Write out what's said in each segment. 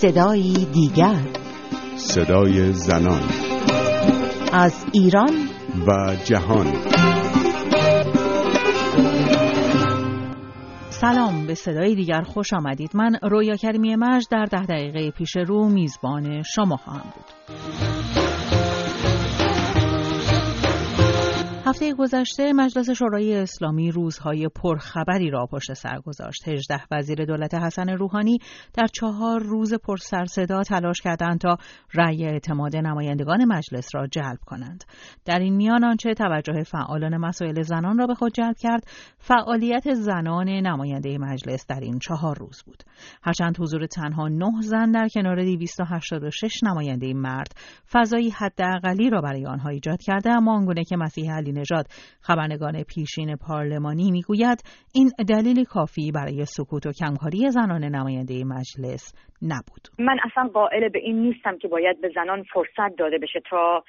صدایی دیگر. صدای زنان. از ایران. و جهان. سلام به صدای دیگر خوش آمدید. من رویا کریمی مج در ده دقیقه پیش رو میزبان شما خواهم بود. هفته گذشته مجلس شورای اسلامی روزهای پرخبری را پشت سر گذاشت. 18 وزیر دولت حسن روحانی در چهار روز پرسرصدا تلاش کردند تا رأی اعتماد نمایندگان مجلس را جلب کنند. در این میان آنچه توجه فعالان مسائل زنان را به خود جلب کرد، فعالیت زنان نماینده مجلس در این چهار روز بود. هرچند حضور تنها نه زن در کنار 286 نماینده مرد فضایی حداقلی را برای آنها ایجاد کرده اما آنگونه که مسیح علی نژاد خبرنگار پیشین پارلمانی می‌گوید این دلیل کافی برای سکوت و کمکاری زنان نماینده مجلس نبود. من اصلا قائل به این نیستم که باید به زنان فرصت داده بشه تا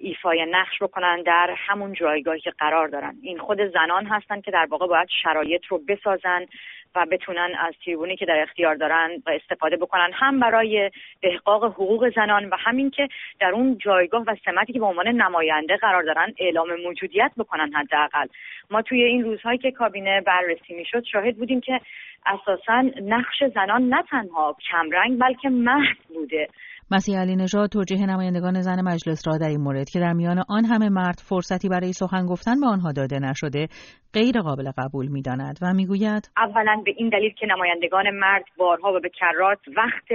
ایفای نقش بکنن در همون جایگاهی که قرار دارن. این خود زنان هستن که در واقع باید شرایط رو بسازن و بتونن از تریبونی که در اختیار دارن و استفاده بکنن هم برای احقاق حقوق زنان و همین که در اون جایگاه و سمتی که به عنوان نماینده قرار دارن اعلام موجودیت بکنن حداقل. ما توی این روزهایی که کابینه بررسی می‌شد شاهد بودیم که اساسا نقش زنان نه تنها کمرنگ بلکه محض بوده. مسیح علی نژاد توجیه نمایندگان زن مجلس را در این مورد که در میان آن همه مرد فرصتی برای سخن گفتن به آنها داده نشده غیر قابل قبول می‌داند و می‌گوید اولا به این دلیل که نمایندگان مرد بارها و به کرات وقت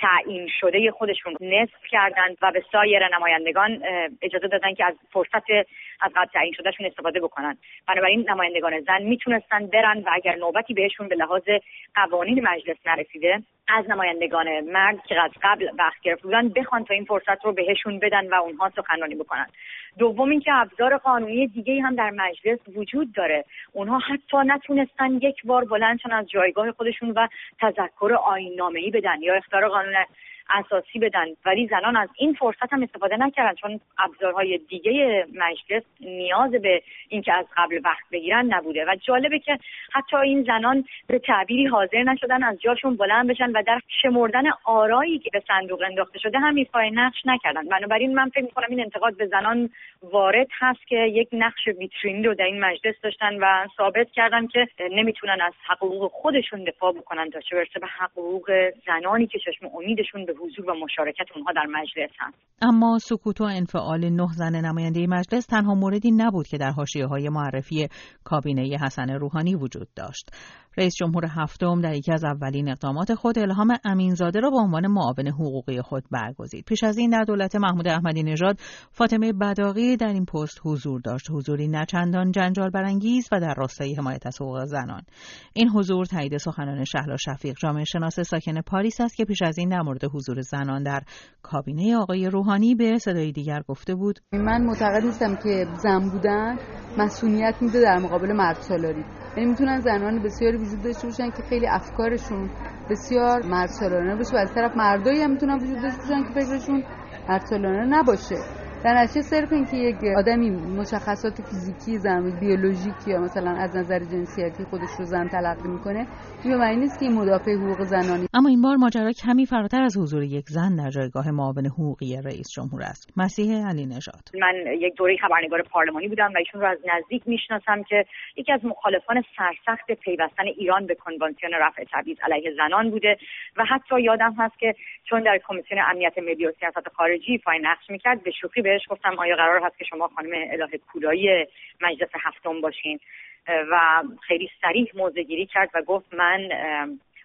تعیین شده خودشون نصف کردند و به سایر نمایندگان اجازه دادن که از فرصت از قبل تعیین شدهشون استفاده بکنن. بنابراین نمایندگان زن می‌تونستن برن و اگر نوبتی بهشون به لحاظ قوانین مجلس نرسیده از نمایندگان مرد که از قبل وقت گرفته بودن بخوان تا این فرصت رو بهشون بدن و اونها سخنرانی بکنن. دوم اینکه ابزار قانونی دیگه هم در مجلس وجود داره. اونها حتی نتونستن یک بار بلندشن از جایگاه خودشون و تذکر آینامه‌ای بدن یا اختار قانون اساسی بدن. ولی زنان از این فرصت هم استفاده نکردن چون ابزارهای دیگه مجلس نیاز به اینکه از قبل وقت بگیرن نبوده. و جالبه که حتی این زنان به تعبیری حاضر نشدن از جاشون بلند بشن و در شمردن آرایی که به صندوق انداخته شده هم ایفای نقش نکردن. بنابراین من فکر می‌کنم این انتقاد به زنان وارد هست که یک نقش ویترینی رو در این مجلس داشتن و ثابت کردن که نمی‌تونن از حقوق خودشون دفاع بکنن تا چه برسه به حقوق زنانی که چشم امیدشون به حضور و مشارکت اونها در مجلس هست اما سکوت و انفعال نه زن نماینده مجلس تنها موردی نبود که در حاشیه های معرفی کابینه حسن روحانی وجود داشت رئیس جمهور هفتم در یکی از اولین اقدامات خود الهام امینزاده را به عنوان معاون حقوقی خود برگزید. پیش از این در دولت محمود احمدی نژاد فاطمه بداقی در این پست حضور داشت. حضوری نچندان جنجال برانگیز و در راستای حمایت از حقوق زنان. این حضور تایید سخنان شهلا شفیق جامعه شناس ساکن پاریس است که پیش از این در مورد حضور زنان در کابینه آقای روحانی به صدای دیگر گفته بود. من معتقد نیستم که زن بودن مسئولیت میده در مقابل مرد سالاری. یعنی می‌تونن زنان بسیاری وجود داشته باشن که خیلی افکارشون بسیار مرد سالانه باشه و از طرف مردایی هم می‌تونن وجود داشته باشن که فکرشون مرد سالانه نباشه در نتیجه صرف اینکه یک آدمی مشخصات فیزیکی زن بیولوژیک یا مثلا از نظر جنسیتی خودش رو زن تلقی می‌کنه این معنی نیست که این مدافع حقوق زنانی اما این بار ماجرا کمی فراتر از حضور یک زن در جایگاه معاون حقوقی رئیس جمهور است. مسیح علی نژاد. من یک دوره خبرنگار پارلمانی بودم و ایشون رو از نزدیک می‌شناسم که یکی از مخالفان سرسخت پیوستن ایران به کنوانسیون رفع تبعیض علیه زنان بوده و حتی یادم هست که چون در کمیسیون امنیت ملی و سیاست خارجی فای نقش می‌کرد به شوخی بهش گفتم آیا قرار هست که شما خانم اله کولایی مجلس هفتم باشین؟ و خیلی سریح موضع گیری کرد و گفت من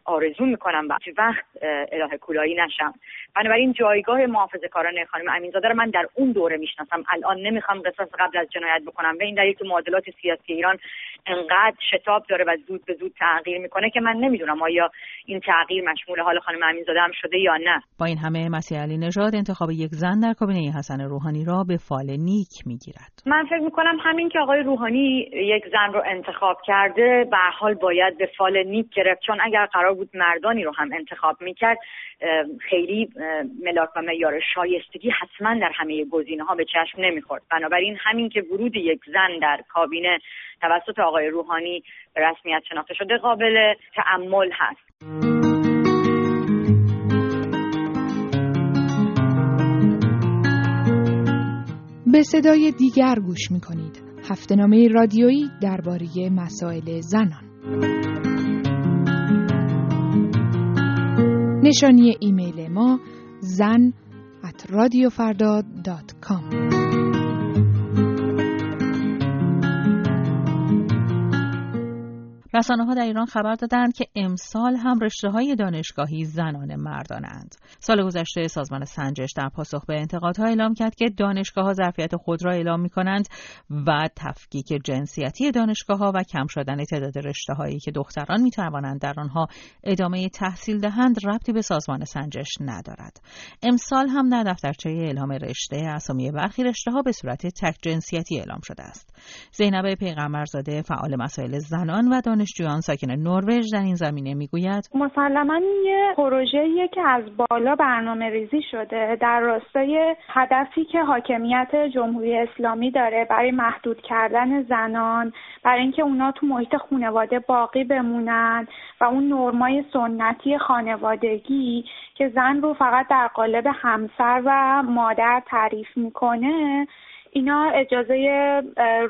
آرزو می‌کنم و وقت اله کولایی نشم. بنابراین جایگاه محافظه کاران خانم امینزاده رو من در اون دوره می‌شناسم. الان نمی‌خوام قصاص قبل از جنایت بکنم. به این دلیل که معادلات سیاسی ایران انقدر شتاب داره و زود به زود تغییر می‌کنه که من نمی‌دونم آیا این تغییر مشمول حال خانم امینزاده هم شده یا نه. با این همه مسیح علی نژاد انتخاب یک زن در کابینه حسن روحانی را به فال نیک می‌گیرد. من فکر می‌کنم همین که آقای روحانی یک زن رو انتخاب کرده به حال باید به فال نیک گرفت. چون اگر قرار بود مردانی رو هم انتخاب می‌کرد خیلی ملاک و معیار شایستگی حتما در همه گزینه ها به چشم نمی‌خورد. بنابراین همین که ورود یک زن در کابینه توسط آقای روحانی به رسمیت شناخته شده قابل تعمل هست به صدای دیگر گوش می کنید. هفته رادیویی درباره مسائل زنان. نشانی ایمیل ما زن رسانه ها در ایران خبر دادند که امسال هم رشته های دانشگاهی زنان مردانند. سال گذشته سازمان سنجش در پاسخ به انتقادها اعلام کرد که دانشگاه ها ظرفیت خود را اعلام می کنند و تفکیک جنسیتی دانشگاه ها و کم شدن تعداد رشته هایی که دختران می توانند در آنها ادامه تحصیل دهند ربطی به سازمان سنجش ندارد. امسال هم در دفترچه اعلام رشته اسامی برخی رشته ها به صورت تک جنسیتی اعلام شده است. زینب پیغمبرزاده فعال مسائل زنان و دانشجویان ساکن نروژ در این زمینه می‌گوید. مسلما یه پروژه‌ایه که از بالا برنامه ریزی شده در راستای هدفی که حاکمیت جمهوری اسلامی داره برای محدود کردن زنان برای اینکه اونا تو محیط خانواده باقی بمونن و اون نرمای سنتی خانوادگی که زن رو فقط در قالب همسر و مادر تعریف می‌کنه اینا اجازه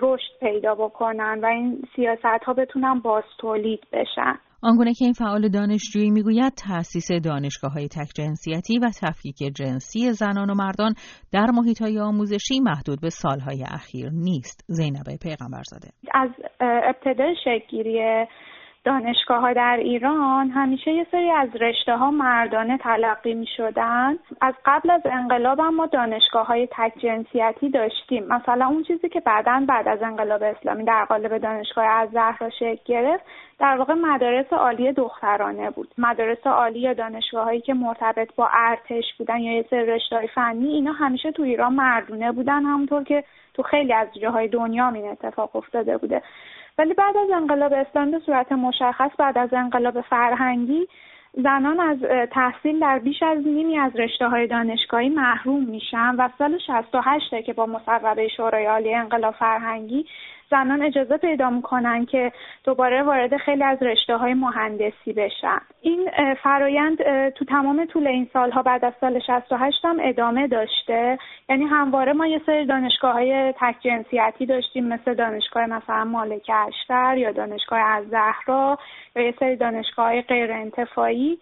رشد پیدا بکنن و این سیاست ها بتونن باز تولید بشن. آنگونه که این فعال دانشجویی می‌گوید تأسیس دانشگاه های تک جنسیتی و تفکیک جنسی زنان و مردان در محیط های آموزشی محدود به سالهای اخیر نیست. زینب پیغمبرزاده. از ابتدای شکلگیری دانشگاه ها در ایران همیشه یه سری از رشته ها مردانه تلقی می شدن از قبل از انقلاب هم ما دانشگاه های تک جنسیتی داشتیم. مثلا اون چیزی که بعدا بعد از انقلاب اسلامی در قالب دانشگاه از زهرا شکل گرفت در واقع مدارس عالی دخترانه بود. مدارس عالی یا دانشگاه هایی که مرتبط با ارتش بودن یا یه سری رشته فنی اینا همیشه تو ایران مردونه بودن. همونطور که تو خیلی از جاهای دنیا این اتفاق افتاده بوده. ولی بعد از انقلاب اسلامی به صورت مشخص بعد از انقلاب فرهنگی زنان از تحصیل در بیش از نیمی از رشته های دانشگاهی محروم میشن و سال 68 که با مصوبه شورای عالی انقلاب فرهنگی زنان اجازه پیدا می‌کنن که دوباره وارد خیلی از رشته های مهندسی بشن. این فرایند تو تمام طول این سالها بعد از سال 68 هم ادامه داشته. یعنی همواره ما یه سری دانشگاه های تک جنسیتی داشتیم مثل دانشگاه مثلا مالک اشتر یا دانشگاه از زهرا یا یه سری دانشگاه های غیر انتفاعی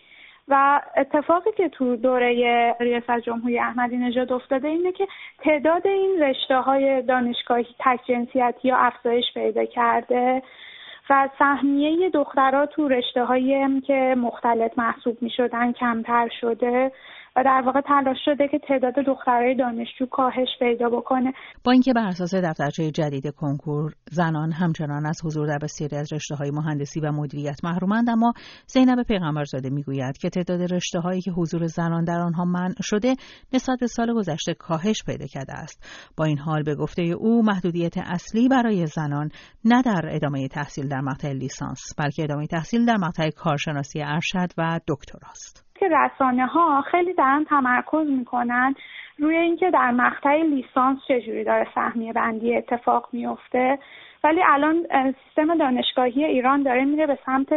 و اتفاقی که تو دوره ریاست جمهوری احمدی نژاد افتاده اینه که تعداد این رشته های دانشگاهی تک جنسیتی ها افزایش پیدا کرده و سهمیه دخترها تو رشته هایی که مختلط محسوب می شدن کمتر شده. و در واقع تلاش شده که تعداد دخترای دانشجو کاهش پیدا بکنه. با اینکه بر اساس دفترچه جدید کنکور زنان همچنان از حضور در بسیاری از رشته های مهندسی و مدیریت محرومند اما زینب پیغمبرزاده می‌گوید که تعداد رشته هایی که حضور زنان در آنها منع شده نسبت به سال گذشته کاهش پیدا کرده است. با این حال به گفته او محدودیت اصلی برای زنان نه در ادامه تحصیل در مقطع لیسانس بلکه ادامه تحصیل در مقطع کارشناسی ارشد و دکتراست. که رسانه ها خیلی دارن تمرکز می‌کنن روی اینکه در مقطع لیسانس چجوری داره سهمیه بندی اتفاق میفته ولی الان سیستم دانشگاهی ایران داره میره به سمت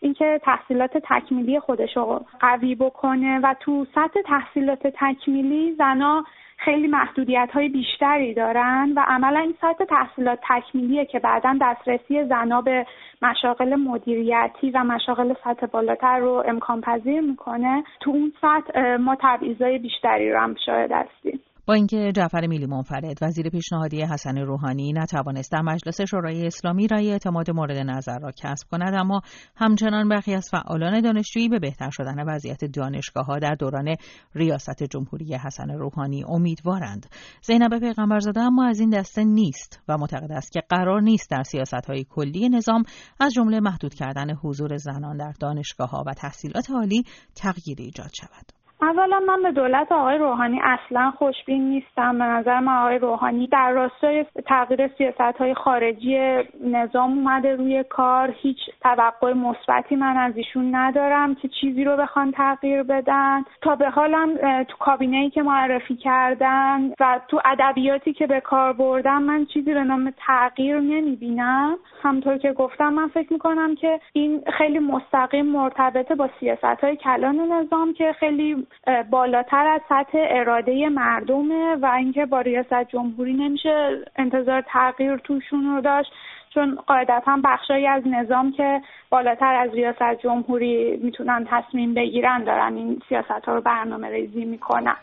اینکه تحصیلات تکمیلی خودش رو قوی بکنه و تو سطح تحصیلات تکمیلی زنا خیلی محدودیت های بیشتری دارن و عملا این سطح تحصیلات تکمیلیه که بعدا دسترسی زنا به مشاغل مدیریتی و مشاغل سطح بالاتر رو امکان پذیر می‌کنه. تو اون سطح ما تبعیضای بیشتری رو هم شاهد هستیم. با اینکه جعفر میلی منفرد وزیر پیشنهادی حسن روحانی نتوانست در مجلس شورای اسلامی رای اعتماد مورد نظر را کسب کند اما همچنان برخی از فعالان دانشجویی به بهتر شدن وضعیت دانشگاه ها در دوران ریاست جمهوری حسن روحانی امیدوارند. زینب پیغمبرزاده اما از این دسته نیست و معتقد است که قرار نیست در سیاست های کلی نظام از جمله محدود کردن حضور زنان در دانشگاه ها و تحصیلات عالی تغییری ایجاد شود. اولا من به دولت آقای روحانی اصلا خوشبین نیستم. به نظر من آقای روحانی در راستای تغییر سیاست های خارجی نظام اومده روی کار. هیچ توقع مثبتی من از ایشون ندارم که چیزی رو بخوان تغییر بدن. تا به حالم تو کابینه ای که معرفی کردن و تو ادبیاتی که به کار بردم من چیزی به نام تغییر نمی‌بینم. همطور که گفتم من فکر می‌کنم که این خیلی مستقیم مرتبطه با سیاست های کلان نظام که خیلی بالاتر از سطح اراده مردمه و اینکه با ریاست جمهوری نمیشه انتظار تغییر توشون رو داشت. چون قاعدتا بخشایی از نظام که بالاتر از ریاست جمهوری می‌تونن تصمیم بگیرن دارن این سیاست ها رو برنامه ریزی می‌کنن.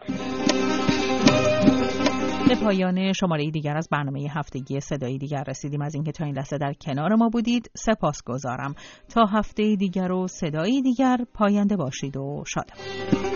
به پایان شماره دیگر از برنامه هفتگی صدایی دیگر رسیدیم. از اینکه تا این لحظه در کنار ما بودید سپاس گذارم تا هفته دیگر و صدایی دیگر پاینده باشید و شادم